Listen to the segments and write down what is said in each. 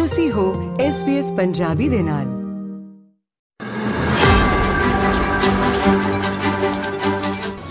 ਤੁਸੀਂ ਹੋ SBS ਪੰਜਾਬੀ ਦੇ ਨਾਲ।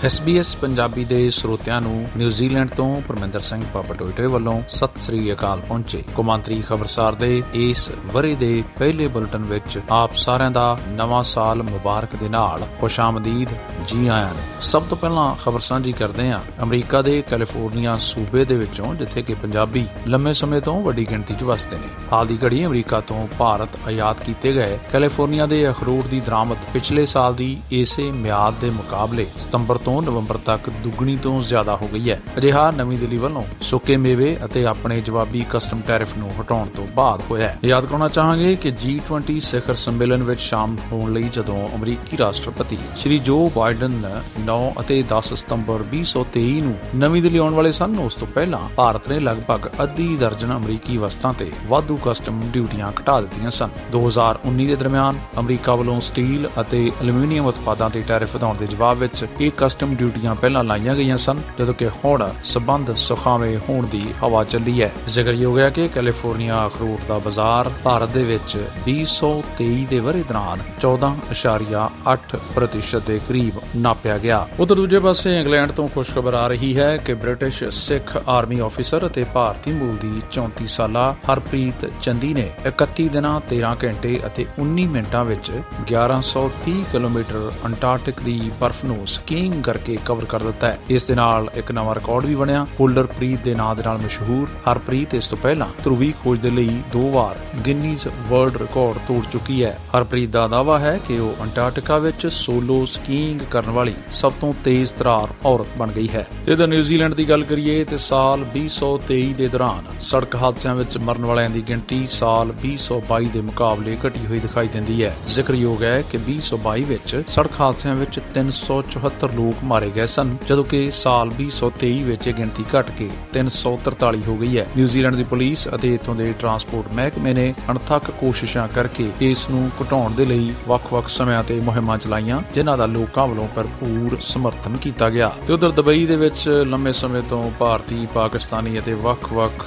SBS ਪੰਜਾਬੀ ਦੇ ਸਰੋਤਿਆਂ ਨੂੰ ਨਿਊਜ਼ੀਲੈਂਡ ਤੋਂ ਪਰਮਿੰਦਰ ਸਿੰਘ ਪਾਪਟੋਇਟੇ ਵੱਲੋਂ ਸਤਿ ਸ੍ਰੀ ਅਕਾਲ ਪਹੁੰਚੇ। ਕੌਮਾਂਤਰੀ ਖਬਰਸਾਰ ਦੇ ਇਸ ਵਰੇ ਦੇ ਪਹਿਲੇ ਬੁਲਟਨ ਵਿੱਚ ਆਪ ਸਾਰਿਆਂ ਦਾ ਨਵਾਂ ਸਾਲ ਮੁਬਾਰਕ ਦੇ ਨਾਲ ਖੁਸ਼ਾਮਦੀਦ ਜੀ ਆਇਆਂ ਨੇ। ਸਭ ਤੋਂ ਪਹਿਲਾਂ ਖਬਰ ਸਾਂਝੀ ਕਰਦੇ ਹਾਂ ਅਮਰੀਕਾ ਦੇ ਕੈਲੀਫੋਰਨੀਆ ਸੂਬੇ ਦੇ ਵਿੱਚੋਂ, ਜਿੱਥੇ ਕਿ ਪੰਜਾਬੀ ਲੰਮੇ ਸਮੇਂ ਤੋਂ ਵੱਡੀ ਗਿਣਤੀ 'ਚ ਵਸਦੇ ਨੇ। ਹਾਲ ਦੀ ਘੜੀ ਅਮਰੀਕਾ ਤੋਂ ਭਾਰਤ ਆਯਾਤ ਕੀਤੇ ਗਏ ਕੈਲੀਫੋਰਨੀਆ ਦੇ ਅਖਰੋਟ ਦੀ ਦਰਾਮਦ ਪਿਛਲੇ ਸਾਲ ਦੀ ਇਸੇ ਮਿਆਦ ਦੇ ਮੁਕਾਬਲੇ ਸਤੰਬਰ ਤੋਂ ਨਵੰਬਰ ਤੱਕ ਦੁੱਗਣੀ ਤੋਂ ਜ਼ਿਆਦਾ ਹੋ ਗਈ ਹੈ। ਅਜਿਹਾ ਨਵੀਂ ਦਿੱਲੀ ਵੱਲੋਂ ਸੁੱਕੇ ਮੇਵੇ ਅਤੇ ਆਪਣੇ ਜਵਾਬੀ ਕਸਟਮ ਟੈਰਿਫ ਨੂੰ ਹਟਾਉਣ ਤੋਂ ਬਾਅਦ ਹੋਇਆ ਹੈ। ਯਾਦ ਕਰਾਉਣਾ ਚਾਹਾਂਗੇ ਕਿ G20 ਸਿਖਰ ਸੰਮੇਲਨ ਵਿੱਚ ਸ਼ਾਮਲ ਹੋਣ ਲਈ ਜਦੋਂ ਅਮਰੀਕੀ ਰਾਸ਼ਟਰਪਤੀ ਸ਼੍ਰੀ ਜੋ ਬਾਈਡਨ 9 ਅਤੇ 10 ਸਤੰਬਰ 2023 ਨੂੰ ਨਵੀਂ ਦਿੱਲੀ ਆਉਣ ਵਾਲੇ ਸਨ, ਉਸ ਤੋਂ ਪਹਿਲਾਂ ਭਾਰਤ ਨੇ ਲਗਭਗ ਅੱਧੀ ਦਰਜਨ ਅਮਰੀਕੀ ਵਸਤਾਂ ਤੇ ਵਾਧੂ ਕਸਟਮ ਡਿਊਟੀਆਂ ਘਟਾ ਦਿੱਤੀਆਂ ਸਨ। 2019 ਦੇ ਦਰਮਿਆਨ ਅਮਰੀਕਾ ਵੱਲੋਂ ਸਟੀਲ ਅਤੇ ਐਲੂਮੀਨੀਅਮ ਉਤਪਾਦਾਂ ਤੇ ਟੈਰਿਫ ਵਧਾਉਣ ਦੇ ਜਵਾਬ ਵਿੱਚ ਇਹ ਕਸਟਮ ਡਿਊਟੀਆਂ ਪਹਿਲਾਂ ਲਾਈਆਂ ਗਈਆਂ ਸਨ, ਜਦੋਂ ਕਿ ਹੁਣ ਸਬੰਧ ਸੁਖਾਵੇਂ ਹੋਣ ਦੀ ਹਵਾ ਚੱਲੀ ਹੈ। ਜ਼ਿਕਰਯੋਗ ਹੈ ਕਿ ਕੈਲੀਫੋਰਨੀਆ ਅਖਰੋਟ ਦਾ ਬਾਜ਼ਾਰ ਭਾਰਤ ਦੇ ਵਿੱਚ 2023 ਦੇ ਵਰੇ ਦੌਰਾਨ 14.8% ਦੇ ਕਰੀਬ ਨਾਪਿਆ ਗਿਆ। ਉਧਰ ਦੂਜੇ ਪਾਸੇ ਇੰਗਲੈਂਡ ਤੋਂ ਖੁਸ਼ਖਬਰ ਆ ਰਹੀ ਹੈ ਕਿ ਬ੍ਰਿਟਿਸ਼ ਸਿੱਖ ਆਰਮੀ ਆਫੀਸਰ ਅਤੇ ਭਾਰਤੀ ਮੂਲ ਦੀ 34 ਸਾਲਾ ਹਰਪ੍ਰੀਤ ਚੰਦੀ ਨੇ 31 ਦਿਨਾਂ 13 ਘੰਟੇ ਅਤੇ 19 ਮਿੰਟਾਂ ਵਿੱਚ 1130 ਕਿਲੋਮੀਟਰ ਅੰਟਾਰਕਟਿਕ ਦੀ ਬਰਫ਼ ਨੂੰ ਸਕੀਇੰਗ ਕਰਕੇ ਕਵਰ ਕਰ ਦਿੱਤਾ ਹੈ। ਇਸ ਦੇ ਨਾਲ ਇੱਕ ਨਵਾਂ ਰਿਕਾਰਡ ਵੀ ਬਣਿਆ। ਹੋਲਡਰ ਪ੍ਰੀਤ ਦੇ ਨਾਂ ਦੇ ਨਾਲ ਮਸ਼ਹੂਰ ਹਰਪ੍ਰੀਤ ਇਸ ਤੋਂ ਪਹਿਲਾਂ ਧਰੁਵੀ ਖੋਜ ਦੇ ਲਈ ਦੋ ਵਾਰ ਗਿਨੀਜ਼ ਵਰਲਡ ਰਿਕਾਰਡ ਤੋੜ ਚੁੱਕੀ ਹੈ। ਹਰਪ੍ਰੀਤ ਦਾ ਦਾਅਵਾ ਹੈ ਕਿ ਉਹ ਅੰਟਾਰਕਟਿਕਾ ਵਿੱਚ ਸੋਲੋ ਸਕੀਇੰਗ ਕਰਨ ਵਾਲੀ ਸਭ ਤੋਂ ਤੇਜ਼ ਤਰਾਰ ਔਰਤ ਬਣ ਗਈ ਹੈ। ਤੇ ਦ ਨਿਊਜ਼ੀਲੈਂਡ ਦੀ ਗੱਲ ਕਰੀਏ ਤੇ ਸਾਲ 2023 ਦੇ ਦੌਰਾਨ ਸੜਕ ਹਾਦਸਿਆਂ ਵਿੱਚ ਮਰਨ ਵਾਲਿਆਂ ਦੀ ਗਿਣਤੀ ਸਾਲ 2022 ਦੇ ਮੁਕਾਬਲੇ ਘਟੀ ਹੋਈ ਦਿਖਾਈ ਦਿੰਦੀ ਹੈ। ਜ਼ਿਕਰਯੋਗ ਹੈ ਕਿ 2022 ਵਿੱਚ ਸੜਕ ਹਾਦਸਿਆਂ ਵਿੱਚ 374 ਲੋਕ ਮਾਰੇ ਗਏ ਸਨ, ਜਦੋਂ ਕਿ ਸਾਲ 2023 ਵਿੱਚ ਇਹ ਗਿਣਤੀ ਘਟ ਕੇ 343 ਹੋ ਗਈ ਹੈ। ਨਿਊਜ਼ੀਲੈਂਡ ਦੀ ਪੁਲਿਸ ਅਤੇ ਇਥੋਂ ਦੇ ਟਰਾਂਸਪੋਰਟ ਮਹਿਕਮੇ ਨੇ ਅਣਥੱਕ ਕੋਸ਼ਿਸ਼ਾਂ ਕਰਕੇ ਇਸ ਨੂੰ ਘਟਾਉਣ ਦੇ ਲਈ ਵੱਖ-ਵੱਖ ਸਮਿਆਂ ਤੇ ਮੁਹਿੰਮਾਂ ਚਲਾਈਆਂ, ਜਿਨ੍ਹਾਂ ਦਾ ਲੋਕਾਂ ਵੱਲੋਂ ਭਰਪੂਰ ਸਮਰਥਨ ਕੀਤਾ ਗਿਆ। ਤੇ ਉਧਰ ਦੁਬਈ ਦੇ ਵਿੱਚ ਲੰਮੇ ਸਮੇਂ ਤੋਂ ਭਾਰਤੀ, ਪਾਕਿਸਤਾਨੀ ਅਤੇ ਵੱਖ-ਵੱਖ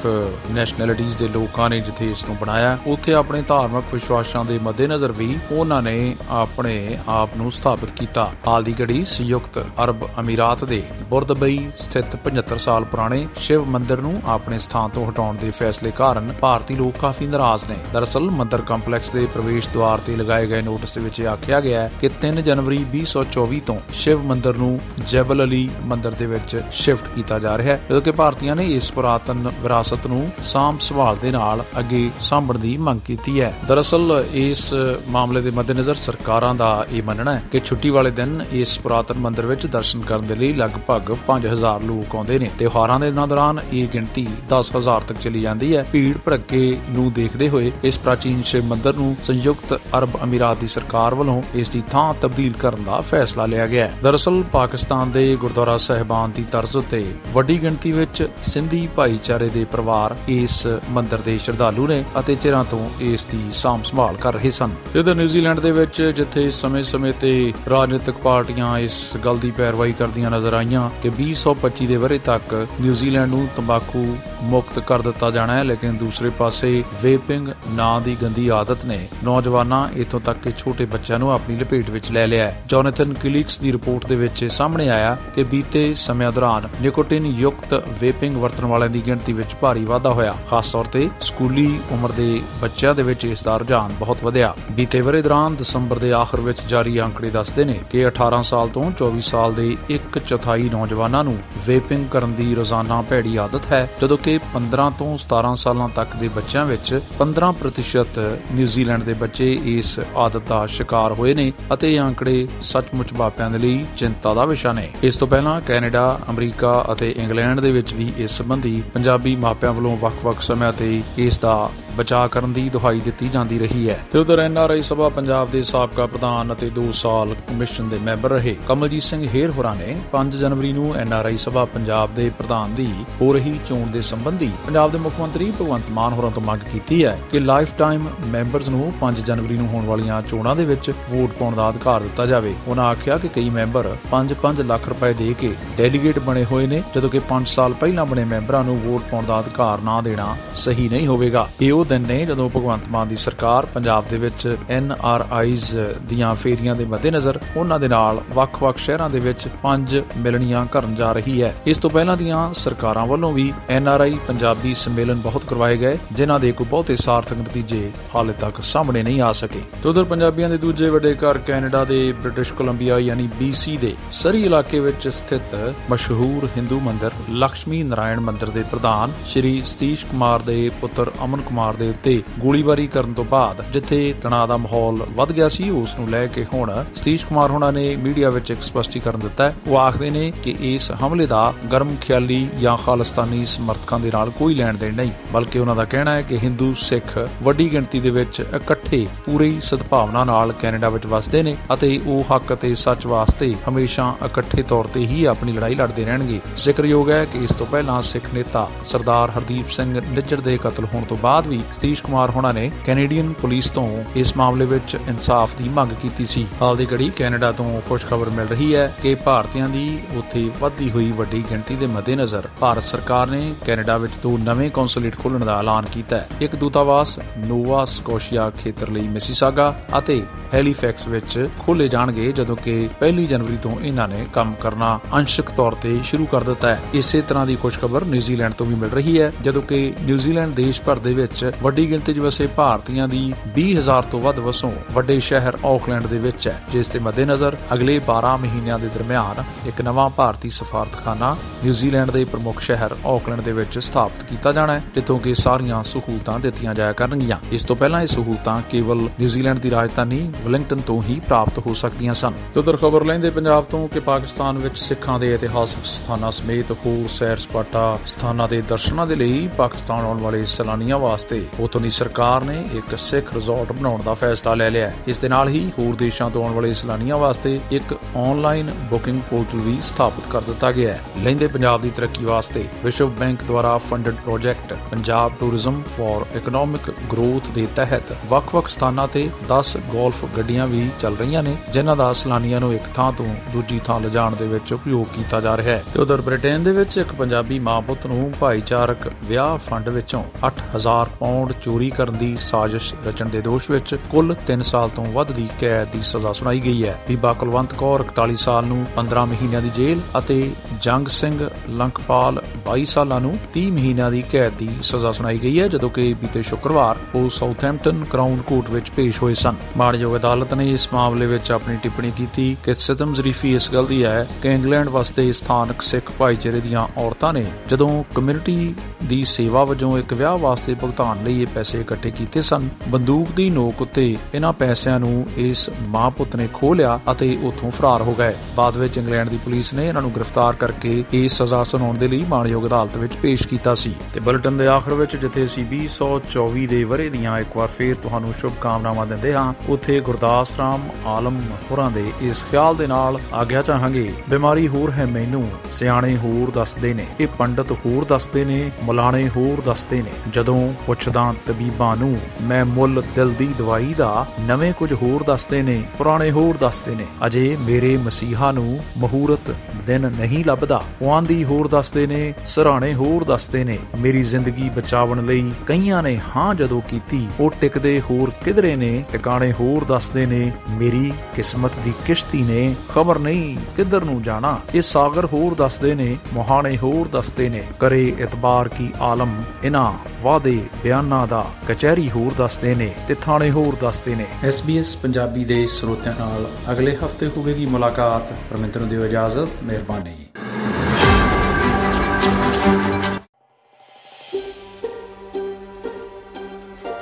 ਨੈਸ਼ਨੈਲਿਟੀਜ਼ ਦੇ ਲੋਕਾਂ ਨੇ ਜਿੱਥੇ ਇਸ ਨੂੰ ਬਣਾਇਆ, ਉੱਥੇ ਆਪਣੇ ਧਾਰਮਿਕ ਵਿਸ਼ਵਾਸਾਂ ਦੇ ਮੱਦੇਨਜ਼ਰ ਵੀ ਉਹਨਾਂ ਨੇ ਆਪਣੇ ਆਪ ਨੂੰ ਸਥਾਪਿਤ ਕੀਤਾ। ਹਾਲ ਦੀ ਘੜੀ ਸੰਯੁਕਤ ਅਰਬ ਅਮੀਰਾਤ ਦੇ ਬੁਰਦਬਈ ਸਥਿਤ 75 ਸਾਲ ਪੁਰਾਣੇ ਸ਼ਿਵ ਮੰਦਿਰ ਨੂੰ ਆਪਣੇ ਸਥਾਨ ਤੋਂ ਹਟਾਉਣ ਦੇ ਫੈਸਲੇ ਕਾਰਨ ਭਾਰਤੀ ਲੋਕ ਕਾਫੀ ਨਾਰਾਜ਼ ਨੇ। ਦਰਅਸਲ, ਮੰਦਿਰ ਕੰਪਲੈਕਸ ਦੇ ਪ੍ਰਵੇਸ਼ ਦੁਆਰ ਤੇ ਲਗਾਏ ਗਏ ਨੋਟਿਸ ਦੇ ਵਿੱਚ ਆਖਿਆ ਗਿਆ ਹੈ ਕਿ 3 ਜਨਵਰੀ 2024 ਤੋਂ ਸ਼ਿਵ ਮੰਦਿਰ ਨੂੰ ਜੈਬਲ ਅਲੀ ਮੰਦਿਰ ਦੇ ਵਿੱਚ ਸ਼ਿਫਟ ਕੀਤਾ ਜਾ ਰਿਹਾ ਹੈ ਜਦੋਂ ਕਿ ਭਾਰਤੀਆਂ ਨੇ ਇਸ ਪੁਰਾਤਨ ਵਿਰਾਸਤ ਨੂੰ ਸਾਂਭ ਸੰਭਾਲ ਦੇ ਨਾਲ ਅੱਗੇ ਸਾਂਭਣ ਦੀ ਮੰਗ ਕੀਤੀ ਹੈ। ਦਰਅਸਲ, ਇਸ ਮਾਮਲੇ ਦੇ ਮੱਦੇਨਜ਼ਰ ਸਰਕਾਰਾਂ ਦਾ ਇਹ ਮੰਨਣਾ ਹੈ ਕਿ ਛੁੱਟੀ ਵਾਲੇ ਦਿਨ ਇਸ ਪੁਰਾਤਨ ਮੰਦਿਰ ਵਿੱਚ ਦਰਸ਼ਨ ਕਰਨ ਦੇ ਲਈ ਲਗਭਗ 5000 ਲੋਕ ਆਉਂਦੇ ਨੇ। ਤਿਉਹਾਰਾਂ ਦੇ ਦਿਨਾਂ ਦੌਰਾਨ ਇਹ ਗਿਣਤੀ 10000 ਤੱਕ ਚਲੀ ਜਾਂਦੀ ਹੈ। ਭੀੜ ਭੜੱਕੇ ਨੂੰ ਦੇਖਦੇ ਹੋਏ ਇਸ ਪ੍ਰਾਚੀਨ ਸ਼ਿਵ ਮੰਦਿਰ ਨੂੰ ਸੰਯੁਕਤ ਅਰਬ ਅਮੀਰਾਤ ਦੀ ਸਰਕਾਰ ਵੱਲੋਂ ਇਸ ਦੀ ਥਾਂ ਤਬਦੀਲ ਕਰਨ ਦਾ ਫੈਸਲਾ ਲਿਆ ਗਿਆ ਹੈ। ਦਰਅਸਲ ਪਾਕਿਸਤਾਨ ਦੇ ਗੁਰਦੁਆਰਾ ਸਹਿਬਾਨ ਦੀ ਤਰਜ਼ ਉੱਤੇ ਵੱਡੀ ਗਿਣਤੀ ਵਿੱਚ ਸਿੰਧੀ ਭਾਈਚਾਰੇ ਦੇ ਪਰਿਵਾਰ ਇਸ ਮੰਦਿਰ ਦੇ ਸ਼ਰਧਾਲੂ ਨੇ ਅਤੇ ਚਿਰਾਂ ਤੋਂ ਇਸ ਦੀ ਸਾਂਭ ਸੰਭਾਲ ਕਰ ਰਹੇ ਸਨ। ਤੇ ਉਧਰ ਨਿਊਜ਼ੀਲੈਂਡ ਦੇ ਵਿੱਚ ਜਿੱਥੇ ਸਮੇਂ-ਸਮੇਂ ਤੇ ਰਾਜਨੀਤਿਕ ਪਾਰਟੀਆਂ ਇਸ ਗੱਲ ਦੀ ਪੈਰਵਾਈ ਕਰਦੀਆਂ ਨਜ਼ਰ ਆਈਆਂ ਕਿ 2025 ਦੇ ਵਰੇ ਤੱਕ ਨਿਊਜ਼ੀਲੈਂਡ ਨੂੰ ਤੰਬਾਕੂ ਮੁਕਤ ਕਰ ਦਿੱਤਾ ਜਾਣਾ ਹੈ, ਲੇਕਿਨ ਦੂਸਰੇ ਪਾਸੇ ਵੇਪਿੰਗ ਨਾਂ ਦੀ ਗੰਦੀ ਆਦਤ ਨੇ ਨੌਜਵਾਨਾਂ ਇਥੋਂ ਤੱਕ ਕਿ ਛੋਟੇ ਬੱਚਿਆਂ ਨੂੰ ਆਪਣੀ ਲਪੇਟ ਵਿੱਚ ਲੈ ਲਿਆ ਹੈ। ਜੋਨਥਨ ਕਿਲਿਕਸ ਦੀ ਰਿਪੋਰਟ ਦੇ ਵਿੱਚ ਸਾਹਮਣੇ ਆਇਆ ਕਿ ਬੀਤੇ ਸਮੇਂ ਦੌਰਾਨ ਨਿਕੋਟਿਨ ਯੁਕਤ ਵੇਪਿੰਗ ਵਰਤਣ ਵਾਲਿਆਂ ਦੀ ਗਿਣਤੀ ਵਿੱਚ ਭਾਰੀ ਵਾਧਾ ਹੋਇਆ। ਖਾਸ ਤੌਰ ਤੇ ਸਕੂਲੀ ਉਮਰ ਦੇ ਬੱਚਿਆਂ ਦੇ ਵਿੱਚ ਇਸ ਦਾ ਰੁਝਾਨ ਬਹੁਤ ਵਧਿਆ। ਬੀਤੇ ਵਰੇ ਦੌਰਾਨ ਦਸੰਬਰ ਦੇ ਆਖਰ ਵਿੱਚ ਜਾਰੀ ਅੰਕੜੇ ਦੱਸਦੇ ਨੇ ਕਿ 18 ਸਾਲ ਤੋਂ 24 ਸਾਲ ਦੇ ਇੱਕ ਚੌਥਾਈ ਨੌਜਵਾਨਾਂ ਨੂੰ ਵੇਪਿੰਗ ਕਰਨ ਦੀ ਰੋਜ਼ਾਨਾ ਭੈੜੀ ਆਦਤ ਹੈ, ਜਦੋਂ ਕਿ 15 ਤੋਂ 17 ਸਾਲਾਂ ਤੱਕ ਦੇ ਬੱਚਿਆਂ ਵਿੱਚ 15% ਨਿਊਜ਼ੀਲੈਂਡ ਦੇ ਬੱਚੇ ਇਸ ਆਦਤ ਦਾ ਸ਼ਿਕਾਰ ਹੋਏ ਨੇ ਅਤੇ ਇਹ ਅੰਕੜੇ ਸੱਚਮੁੱਚ ਮਾਪਿਆਂ ਦੇ ਲਈ ਚਿੰਤਾ ਦਾ ਵਿਸ਼ਾ ਨੇ। ਇਸ ਤੋਂ ਪਹਿਲਾਂ ਕੈਨੇਡਾ, ਅਮਰੀਕਾ ਅਤੇ ਇੰਗਲੈਂਡ ਦੇ ਵਿੱਚ ਵੀ ਇਸ ਸੰਬੰਧੀ ਪੰਜਾਬੀ ਮਾਪਿਆਂ ਵੱਲੋਂ ਵੱਖ-ਵੱਖ ਸਮਿਆਂ ਤੇ ਇਸ ਦਾ ਬਚਾਅ ਕਰਨ ਦੀ ਦੁਹਾਈ ਦਿੱਤੀ ਜਾਂਦੀ ਰਹੀ ਹੈ। ਤੇ ਉਧਰ ਐਨਆਰਆਈ ਸਭਾ ਪੰਜਾਬ ਦੇ ਸਾਬਕਾ ਪ੍ਰਧਾਨ ਅਤੇ 2 ਸਾਲ ਕਮਿਸ਼ਨ ਦੇ ਮੈਂਬਰ ਰਹੇ। ਕਮਲਜੀਤ ਸਿੰਘ ਹੇਰ ਹੋਰਾਂ ਨੇ 5 ਜਨਵਰੀ ਨੂੰ ਐਨਆਰਆਈ ਸਭਾ ਪੰਜਾਬ ਦੇ ਪ੍ਰਧਾਨ ਦੀ ਹੋ ਰਹੀ ਚੋਣ ਦੇ ਸੰਬੰਧੀ ਪੰਜਾਬ ਦੇ ਮੁੱਖ ਮੰਤਰੀ ਭਗਵੰਤ ਮਾਨ ਹੋਰਾਂ ਤੋਂ ਮੰਗ ਕੀਤੀ ਹੈ ਕਿ ਲਾਈਫ ਟਾਈਮ ਮੈਂਬਰਸ ਨੂੰ 5 ਜਨਵਰੀ ਨੂੰ ਹੋਣ ਵਾਲੀਆਂ ਚੋਣਾਂ ਦੇ ਵਿੱਚ ਵੋਟ ਪਾਉਣ ਦਾ ਅਧਿਕਾਰ ਦਿੱਤਾ ਜਾਵੇ। ਉਹਨਾਂ ਆਖਿਆ ਕਿ ਕਈ ਮੈਂਬਰ 5-5 ਲੱਖ ਰੁਪਏ ਦੇ ਕੇ ਡੈਲੀਗੇਟ ਬਣੇ ਹੋਏ ਨੇ, ਜਦੋਂ ਕਿ 5 ਸਾਲ ਪਹਿਲਾਂ ਬਣੇ ਮੈਂਬਰਾਂ ਨੂੰ ਵੋਟ ਪਾਉਣ ਦਾ ਅਧਿਕਾਰ ਨਾ ਦੇਣਾ ਸਹੀ ਨਹੀਂ ਹੋਵੇਗਾ। ਇਹ ਉਹ ਉਹ ਦਿਨ ਨੇ ਜਦੋਂ ਭਗਵੰਤ ਮਾਨ ਦੀ ਸਰਕਾਰ ਪੰਜਾਬ ਦੇ ਵਿੱਚ ਐਨ ਆਰ ਆਈਜ਼ ਦੀਆਂ ਫੇਰੀਆਂ ਦੇ ਮੱਦੇਨਜ਼ਰ ਉਹਨਾਂ ਦੇ ਨਾਲ ਵੱਖ-ਵੱਖ ਸ਼ਹਿਰਾਂ ਦੇ ਵਿੱਚ ਪੰਜ ਮਿਲਣੀਆਂ ਕਰਨ ਜਾ ਰਹੀ ਹੈ। ਇਸ ਤੋਂ ਪਹਿਲਾਂ ਦੀਆਂ ਸਰਕਾਰਾਂ ਵੱਲੋਂ ਵੀ ਐਨ ਆਰ ਆਈ ਪੰਜਾਬੀ ਸੰਮੇਲਨ ਬਹੁਤ ਕਰਵਾਏ ਗਏ, ਜਿਨ੍ਹਾਂ ਦੇ ਕੋਈ ਬਹੁਤੇ ਸਾਰਥਕ ਨਤੀਜੇ ਹਾਲੇ ਤੱਕ ਸਾਹਮਣੇ ਨਹੀਂ ਆ ਸਕੇ। ਤੇ ਉਧਰ ਪੰਜਾਬੀਆਂ ਦੇ ਦੂਜੇ ਵੱਡੇ ਘਰ ਕੈਨੇਡਾ ਦੇ ਬ੍ਰਿਟਿਸ਼ ਕੋਲੰਬੀਆ ਯਾਨੀ BC ਦੇ ਸਰੀ ਇਲਾਕੇ ਵਿੱਚ ਸਥਿਤ ਮਸ਼ਹੂਰ ਹਿੰਦੂ ਮੰਦਿਰ ਲక్ష్ਮੀ ਨਾਰਾਇਣ ਮੰਦਿਰ ਦੇ ਪ੍ਰਧਾਨ ਸ਼੍ਰੀ ਸਤੀਸ਼ ਕੁਮਾਰ ਦੇ ਪੁੱਤਰ ਅਮਨ ਕੁਮਾਰ ਦੇ ਉੱਤੇ ਗੋਲੀਬਾਰੀ ਕਰਨ ਤੋਂ ਬਾਅਦ ਜਿੱਥੇ ਤਣਾਅ ਦਾ ਮਾਹੌਲ ਵੱਧ ਗਿਆ ਸੀ, ਉਸ ਨੂੰ ਲੈ ਕੇ ਹੁਣ ਸਤੀਸ਼ ਕੁਮਾਰ ਹੁਣਾਂ ਨੇ ਮੀਡੀਆ ਵਿੱਚ ਇੱਕ ਸਪਸ਼ਟੀਕਰਨ ਦਿੱਤਾ ਹੈ। ਉਹ ਆਖਦੇ ਨੇ ਕਿ ਇਸ ਹਮਲੇ ਦਾ ਗਰਮ ਖਿਆਲੀ ਜਾਂ ਖਾਲਿਸਤਾਨੀ ਸਮਰਥਕਾਂ ਦੇ ਨਾਲ ਕੋਈ ਲੈਣ ਦੇਣ ਨਹੀਂ, ਬਲਕਿ ਉਹਨਾਂ ਦਾ ਕਹਿਣਾ ਹੈ ਕਿ ਹਿੰਦੂ ਸਿੱਖ ਵੱਡੀ ਗਿਣਤੀ ਦੇ ਵਿੱਚ ਇਕੱਠੇ ਪੂਰੀ ਸਦਭਾਵਨਾ ਨਾਲ ਕੈਨੇਡਾ ਵਿੱਚ ਵਸਦੇ ਨੇ ਅਤੇ ਉਹ ਹੱਕ ਅਤੇ ਸੱਚ ਵਾਸਤੇ ਹਮੇਸ਼ਾ ਇਕੱਠੇ ਤੌਰ ਤੇ ਹੀ ਆਪਣੀ ਲੜਾਈ ਲੜਦੇ ਰਹਿਣਗੇ। ਜ਼ਿਕਰਯੋਗ ਹੈ ਕਿ ਇਸ ਤੋਂ ਪਹਿਲਾਂ ਸਿੱਖ ਨੇਤਾ ਸਰਦਾਰ ਹਰਦੀਪ ਸਿੰਘ ਨਿੱਜਰ ਦੇ ਕਤਲ ਹੋਣ ਤੋਂ ਬਾਅਦ ਵੀ ਸਤੀਸ਼ ਕੁਮਾਰ ਹੋਣਾ ਨੇ ਕੈਨੇਡੀਅਨ ਪੁਲਿਸ ਤੋਂ ਇਸ ਮਾਮਲੇ ਵਿੱਚ ਇਨਸਾਫ ਦੀ ਮੰਗ ਕੀਤੀ ਸੀ। ਹਾਲ ਦੀ ਘੜੀ ਕੈਨੇਡਾ ਤੋਂ ਖੁਸ਼ਖਬਰ ਮਿਲ ਰਹੀ ਹੈ ਕਿ ਭਾਰਤੀਆਂ ਦੀ ਉੱਥੇ ਵੱਧਦੀ ਹੋਈ ਵੱਡੀ ਗਿਣਤੀ ਦੇ ਮੱਦੇਨਜ਼ਰ ਭਾਰਤ ਸਰਕਾਰ ਨੇ ਕੈਨੇਡਾ ਵਿੱਚ ਦੋ ਨਵੇਂ ਕੌਂਸੂਲੇਟ ਖੋਲ੍ਹਣ ਦਾ ਐਲਾਨ ਕੀਤਾ ਹੈ। ਇੱਕ ਦੂਤਾਵਾਸ, ਨੋਵਾ ਸਕੋਸ਼ੀਆ ਖੇਤਰ ਲਈ ਮਿਸੀਸਾਗਾ ਅਤੇ ਹੈਲੀਫੈਕਸ ਵਿੱਚ ਖੋਲੇ ਜਾਣਗੇ ਜਦੋਂ ਕਿ 1 ਜਨਵਰੀ ਤੋਂ ਇਹਨਾਂ ਨੇ ਕੰਮ ਕਰਨਾ ਅੰਸ਼ਕ ਤੌਰ ਤੇ ਸ਼ੁਰੂ ਕਰ ਦਿੱਤਾ ਹੈ। ਇਸੇ ਤਰ੍ਹਾਂ ਦੀ ਖੁਸ਼ਖਬਰ ਨਿਊਜ਼ੀਲੈਂਡ ਤੋਂ ਵੀ ਮਿਲ ਰਹੀ ਹੈ, ਜਦੋਂ ਕਿ ਨਿਊਜ਼ੀਲੈਂਡ ਦੇਸ਼ ਭਰ ਦੇ ਵਿੱਚ ਵੱਡੀ ਗਿਣਤੀ 'ਚ ਵਸੇ ਭਾਰਤੀਆਂ ਦੀ 20000 ਤੋਂ ਵੱਧ ਵਸੋਂ ਵੱਡੇ ਸ਼ਹਿਰ ਆਕਲੈਂਡ ਦੇ ਵਿੱਚ ਹੈ, ਜਿਸ ਦੇ ਮੱਦੇਨਜ਼ਰ ਅਗਲੇ 12 ਮਹੀਨਿਆਂ ਦੇ ਦਰਮਿਆਨ ਇੱਕ ਨਵਾਂ ਭਾਰਤੀ ਸਫਾਰਤਖਾਨਾ ਨਿਊਜ਼ੀਲੈਂਡ ਦੇ ਪ੍ਰਮੁੱਖ ਸ਼ਹਿਰ ਆਕਲੈਂਡ ਦੇ ਵਿੱਚ ਸਥਾਪਿਤ ਕੀਤਾ ਜਾਣਾ ਹੈ, ਜਿੱਥੋਂ ਕਿ ਸਾਰੀਆਂ ਸਹੂਲਤਾਂ ਦਿੱਤੀਆਂ ਜਾਇਆ ਕਰਨਗੀਆਂ। ਇਸ ਤੋਂ ਪਹਿਲਾਂ ਇਹ ਸਹੂਲਤਾਂ ਕੇਵਲ ਨਿਊਜ਼ੀਲੈਂਡ ਦੀ ਰਾਜਧਾਨੀ ਵੈਲਿੰਗਟਨ ਤੋਂ ਹੀ ਪ੍ਰਾਪਤ ਹੋ ਸਕਦੀਆਂ ਸਨ। ਉਧਰ ਖਬਰ ਲੈਂਦੇ ਪੰਜਾਬ ਤੋਂ ਕਿ ਪਾਕਿਸਤਾਨ ਵਿੱਚ ਸਿੱਖਾਂ ਦੇ ਇਤਿਹਾਸਕ ਸਥਾਨਾਂ ਸਮੇਤ ਹੋਰ ਸੈਰ ਸਪਾਟਾ ਸਥਾਨਾਂ ਦੇ ਦਰਸ਼ਨਾਂ ਦੇ ਲਈ ਪਾਕਿਸਤਾਨ ਆਉਣ ਵਾਲੇ ਸੈਲਾਨੀਆਂ ਵਾਸਤੇ ਉਥੋਂ ਦੀ ਸਰਕਾਰ ਨੇ ਇੱਕ ਸਿੱਖ ਰਿਜ਼ੋਰਟ ਬਣਾਉਣ ਦਾ ਫੈਸਲਾ ਲੈ ਲਿਆ ਹੈ। ਇਸ ਦੇ ਨਾਲ ਹੀ ਹੋਰ ਦੇਸ਼ਾਂ ਤੋਂ ਆਉਣ ਵਾਲੇ ਸੈਲਾਨੀਆਂ ਵਾਸਤੇ ਇੱਕ ਆਨਲਾਈਨ ਬੁਕਿੰਗ ਪੋਰਟਲ ਵੀ ਸਥਾਪਿਤ ਕਰ ਦਿੱਤਾ ਗਿਆ ਹੈ। ਲੈਂਦੇ ਪੰਜਾਬ ਦੀ ਤਰੱਕੀ ਵਾਸਤੇ ਵਿਸ਼ਵ ਬੈਂਕ ਦੁਆਰਾ funded project Punjab tourism for economic growth ਦੇ ਤਹਿਤ ਵੱਖ-ਵੱਖ ਸਥਾਨਾਂ ਤੇ 10 ਗੋਲਫ ਗੱਡੀਆਂ ਵੀ ਚੱਲ ਰਹੀਆਂ ਨੇ, ਜਿਨ੍ਹਾਂ ਦਾ ਸੈਲਾਨੀਆਂ ਨੂੰ ਇੱਕ ਥਾਂ ਤੋਂ ਦੂਜੀ ਥਾਂ ਲਿਜਾਣ ਦੇ ਵਿੱਚ ਉਪਯੋਗ ਕੀਤਾ ਜਾ ਰਿਹਾ ਹੈ। ਤੇ ਉਧਰ ਬ੍ਰਿਟੇਨ ਦੇ ਵਿੱਚ ਇੱਕ ਪੰਜਾਬੀ ਮਾਂ ਪੁੱਤ ਨੂੰ ਭਾਈਚਾਰਕ ਵਿਆਹ ਫੰਡ ਵਿੱਚੋਂ 8000 ਪਾਉਂਡ ਚੋਰੀ ਕਰਨ ਦੀ ਸਾਜ਼ਿਸ਼ ਰਚਣ ਦੇ ਦੋਸ਼ ਵਿੱਚ ਕੁੱਲ 3 ਸਾਲ ਤੋਂ ਵੱਧ ਦੀ ਕੈਦ ਦੀ ਸਜ਼ਾ ਸੁਣਾਈ ਗਈ ਹੈ। ਬੀਬਾ ਕੁਲਵੰਤ ਕੌਰ 41 ਸਾਲ ਨੂੰ 15 ਮਹੀਨਿਆਂ ਦੀ ਜੇਲ੍ਹ ਅਤੇ ਜੰਗ ਸਿੰਘ ਲੰਕਪਾਲ 22 ਸਾਲਾਂ ਨੂੰ 30 ਮਹੀਨਿਆਂ ਦੀ ਕੈਦ ਦੀ ਸਜ਼ਾ ਸੁਣਾਈ ਗਈ ਹੈ, ਜਦੋਂ ਕਿ ਬੀਤੇ ਸ਼ੁੱਕਰਵਾਰ ਉਹ ਸਾਊਥਹੈਂਪਟਨ ਕਰਾਊਨ ਕੋਰਟ ਵਿੱਚ ਪੇਸ਼ ਹੋਏ ਸਨ। ਮਾਣਯੋਗ ਅਦਾਲਤ ਨੇ ਇਸ ਮਾਮਲੇ ਵਿੱਚ ਆਪਣੀ ਟਿੱਪਣੀ ਕੀਤੀ ਕਿ ਸਿਤਮ ਜ਼ਰੀਫੀ ਇਸ ਗੱਲ ਦੀ ਹੈ ਕਿ ਇੰਗਲੈਂਡ ਵਸਦੇ ਸਥਾਨਕ ਸਿੱਖ ਭਾਈਚਾਰੇ ਦੀਆਂ ਔਰਤਾਂ ਨੇ ਜਦੋਂ ਕਮਿਊਨਿਟੀ ਦੀ ਸੇਵਾ ਵਜੋਂ ਇੱਕ ਵਿਆਹ ਵਾਸਤੇ ਭੁਗਤਾਨ ਲਈ ਇਹ ਪੈਸੇ ਇਕੱਠੇ ਕੀਤੇ ਸਨ। ਬੰਦੂਕ ਦੀ ਨੋਕ ਉੱਤੇ ਇਹਨਾਂ ਪੈਸਿਆਂ ਨੂੰ ਇਸ ਮਾਂ ਪੁੱਤ ਨੇ ਖੋਹ ਲਿਆ ਅਤੇ ਉੱਥੋਂ ਫਰਾਰ ਹੋ ਗਏ। ਬਾਅਦ ਵਿੱਚ ਇੰਗਲੈਂਡ ਦੀ ਪੁਲਿਸ ਨੇ ਇਹਨਾਂ ਨੂੰ ਗ੍ਰਿਫਤਾਰ ਕਰਕੇ ਇਸ ਸਜ਼ਾ ਸੁਣਾਉਣ ਦੇ ਲਈ ਮਾਣਯੋਗ ਅਦਾਲਤ ਵਿੱਚ ਪੇਸ਼ ਕੀਤਾ ਸੀ। ਤੇ ਬੁਲੇਟਿਨ ਦੇ ਆਖਰ ਵਿੱਚ ਜਿੱਥੇ ਅਸੀਂ 2024 ਦੇ ਵਰੇ ਦੀਆਂ ਇੱਕ ਵਾਰ ਫੇਰ ਤੁਹਾਨੂੰ ਸ਼ੁਭ ਕਾਮਨਾਵਾਂ ਦਿੰਦੇ ਹਾਂ, ਉੱਥੇ ਗੁਰਦਾਸ ਰਾਮ ਆਲਮ ਹੋਰਾਂ ਦੇ ਇਸ ਖਿਆਲ ਦੇ ਨਾਲ ਆਗਿਆ ਚਾਹਾਂਗੇ। ਬਿਮਾਰੀ ਹੋਰ ਹੈ ਮੈਨੂੰ, ਸਿਆਣੇ ਹੋਰ ਦੱਸਦੇ ਨੇ, ਇਹ ਪੰਡਤ ਹੋਰ ਦੱਸਦੇ ਨੇ, ਮੁਲਾਣੇ ਹੋਰ ਦੱਸਦੇ ਨੇ। ਜਦੋਂ ਪੁੱਛਦਾ ਤਬੀਬਾਂ ਨੂੰ। ਮੈਂ ਮੁੱਲ ਦਿਲ ਦੀ ਦਵਾਈ ਦਾ ਨਵੇਂ ਕੁਝ ਹੋਰ ਦੱਸਦੇ ਨੇ, ਪੁਰਾਣੇ ਹੋਰ ਦੱਸਦੇ ਨੇ। ਅਜੇ ਮੇਰੇ ਮਸੀਹਾ ਨੂੰ ਮਹੂਰਤ ਦਿਨ ਨਹੀਂ ਲੱਭਦਾ। ਪੁਆਂਦੀ ਹੋਰ ਦੱਸਦੇ ਨੇ, ਸਰਾਣੇ ਹੋਰ ਦੱਸਦੇ ਨੇ। ਮੇਰੀ ਜ਼ਿੰਦਗੀ ਬਚਾਉਣ ਲਈ ਕਈਆਂ ਨੇ ਹਾਂ ਜਦੋਂ ਕੀਤੀ, ਉਹ ਟਿਕਦੇ ਹੋਰ ਕਿਧਰੇ ਨੇ। ਟਿਕਾਣੇ ਹੋਰ ਦੱਸਦੇ ਨੇ, ਮੇਰੀ ਕਿਸਮਤ ਦੀ ਕਿਸ਼ਤੀ ਨੇ। ਖਬਰ ਨਹੀਂ ਕਿੱਧਰ ਨੂੰ ਜਾਣਾ। ਇਹ ਸਾਗਰ ਹੋਰ ਦੱਸਦੇ ਨੇ, ਮੁਹਾਣੇ ਹੋਰ ਦੱਸਦੇ ਨੇ। ਕਰੇ ਇਤਬਾਰ ਕੀ ਆਲਮ ਇਨਾ ਵਾਦੇ ਬਿਆਨਾਂ ਦਾ ਕਚਹਿਰੀ ਹੋਰ ਦੱਸਦੇ ਨੇ ਤੇ ਥਾਣੇ ਹੋਰ ਦੱਸਦੇ ਨੇ। SBS ਪੰਜਾਬੀ ਦੇ ਸਰੋਤਿਆਂ ਨਾਲ ਅਗਲੇ ਹਫ਼ਤੇ ਹੋਵੇਗੀ ਮੁਲਾਕਾਤ। ਪਰਮਿੰਦਰ ਨੂੰ ਦਿਓ ਇਜਾਜ਼ਤ ਮਿਹਰਬਾਨੀ।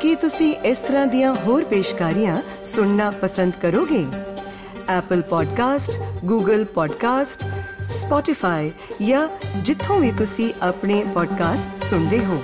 ਕੀ ਤੁਸੀਂ ਇਸ ਤਰ੍ਹਾਂ ਦੀਆਂ ਹੋਰ ਪੇਸ਼ਕਾਰੀਆਂ ਸੁਣਨਾ ਪਸੰਦ ਕਰੋਗੇ? Apple Podcast, Google Podcast, Spotify ਜਾਂ ਜਿੱਥੋਂ ਵੀ ਤੁਸੀਂ ਆਪਣੇ ਪੋਡਕਾਸਟ ਸੁਣਦੇ ਹੋ।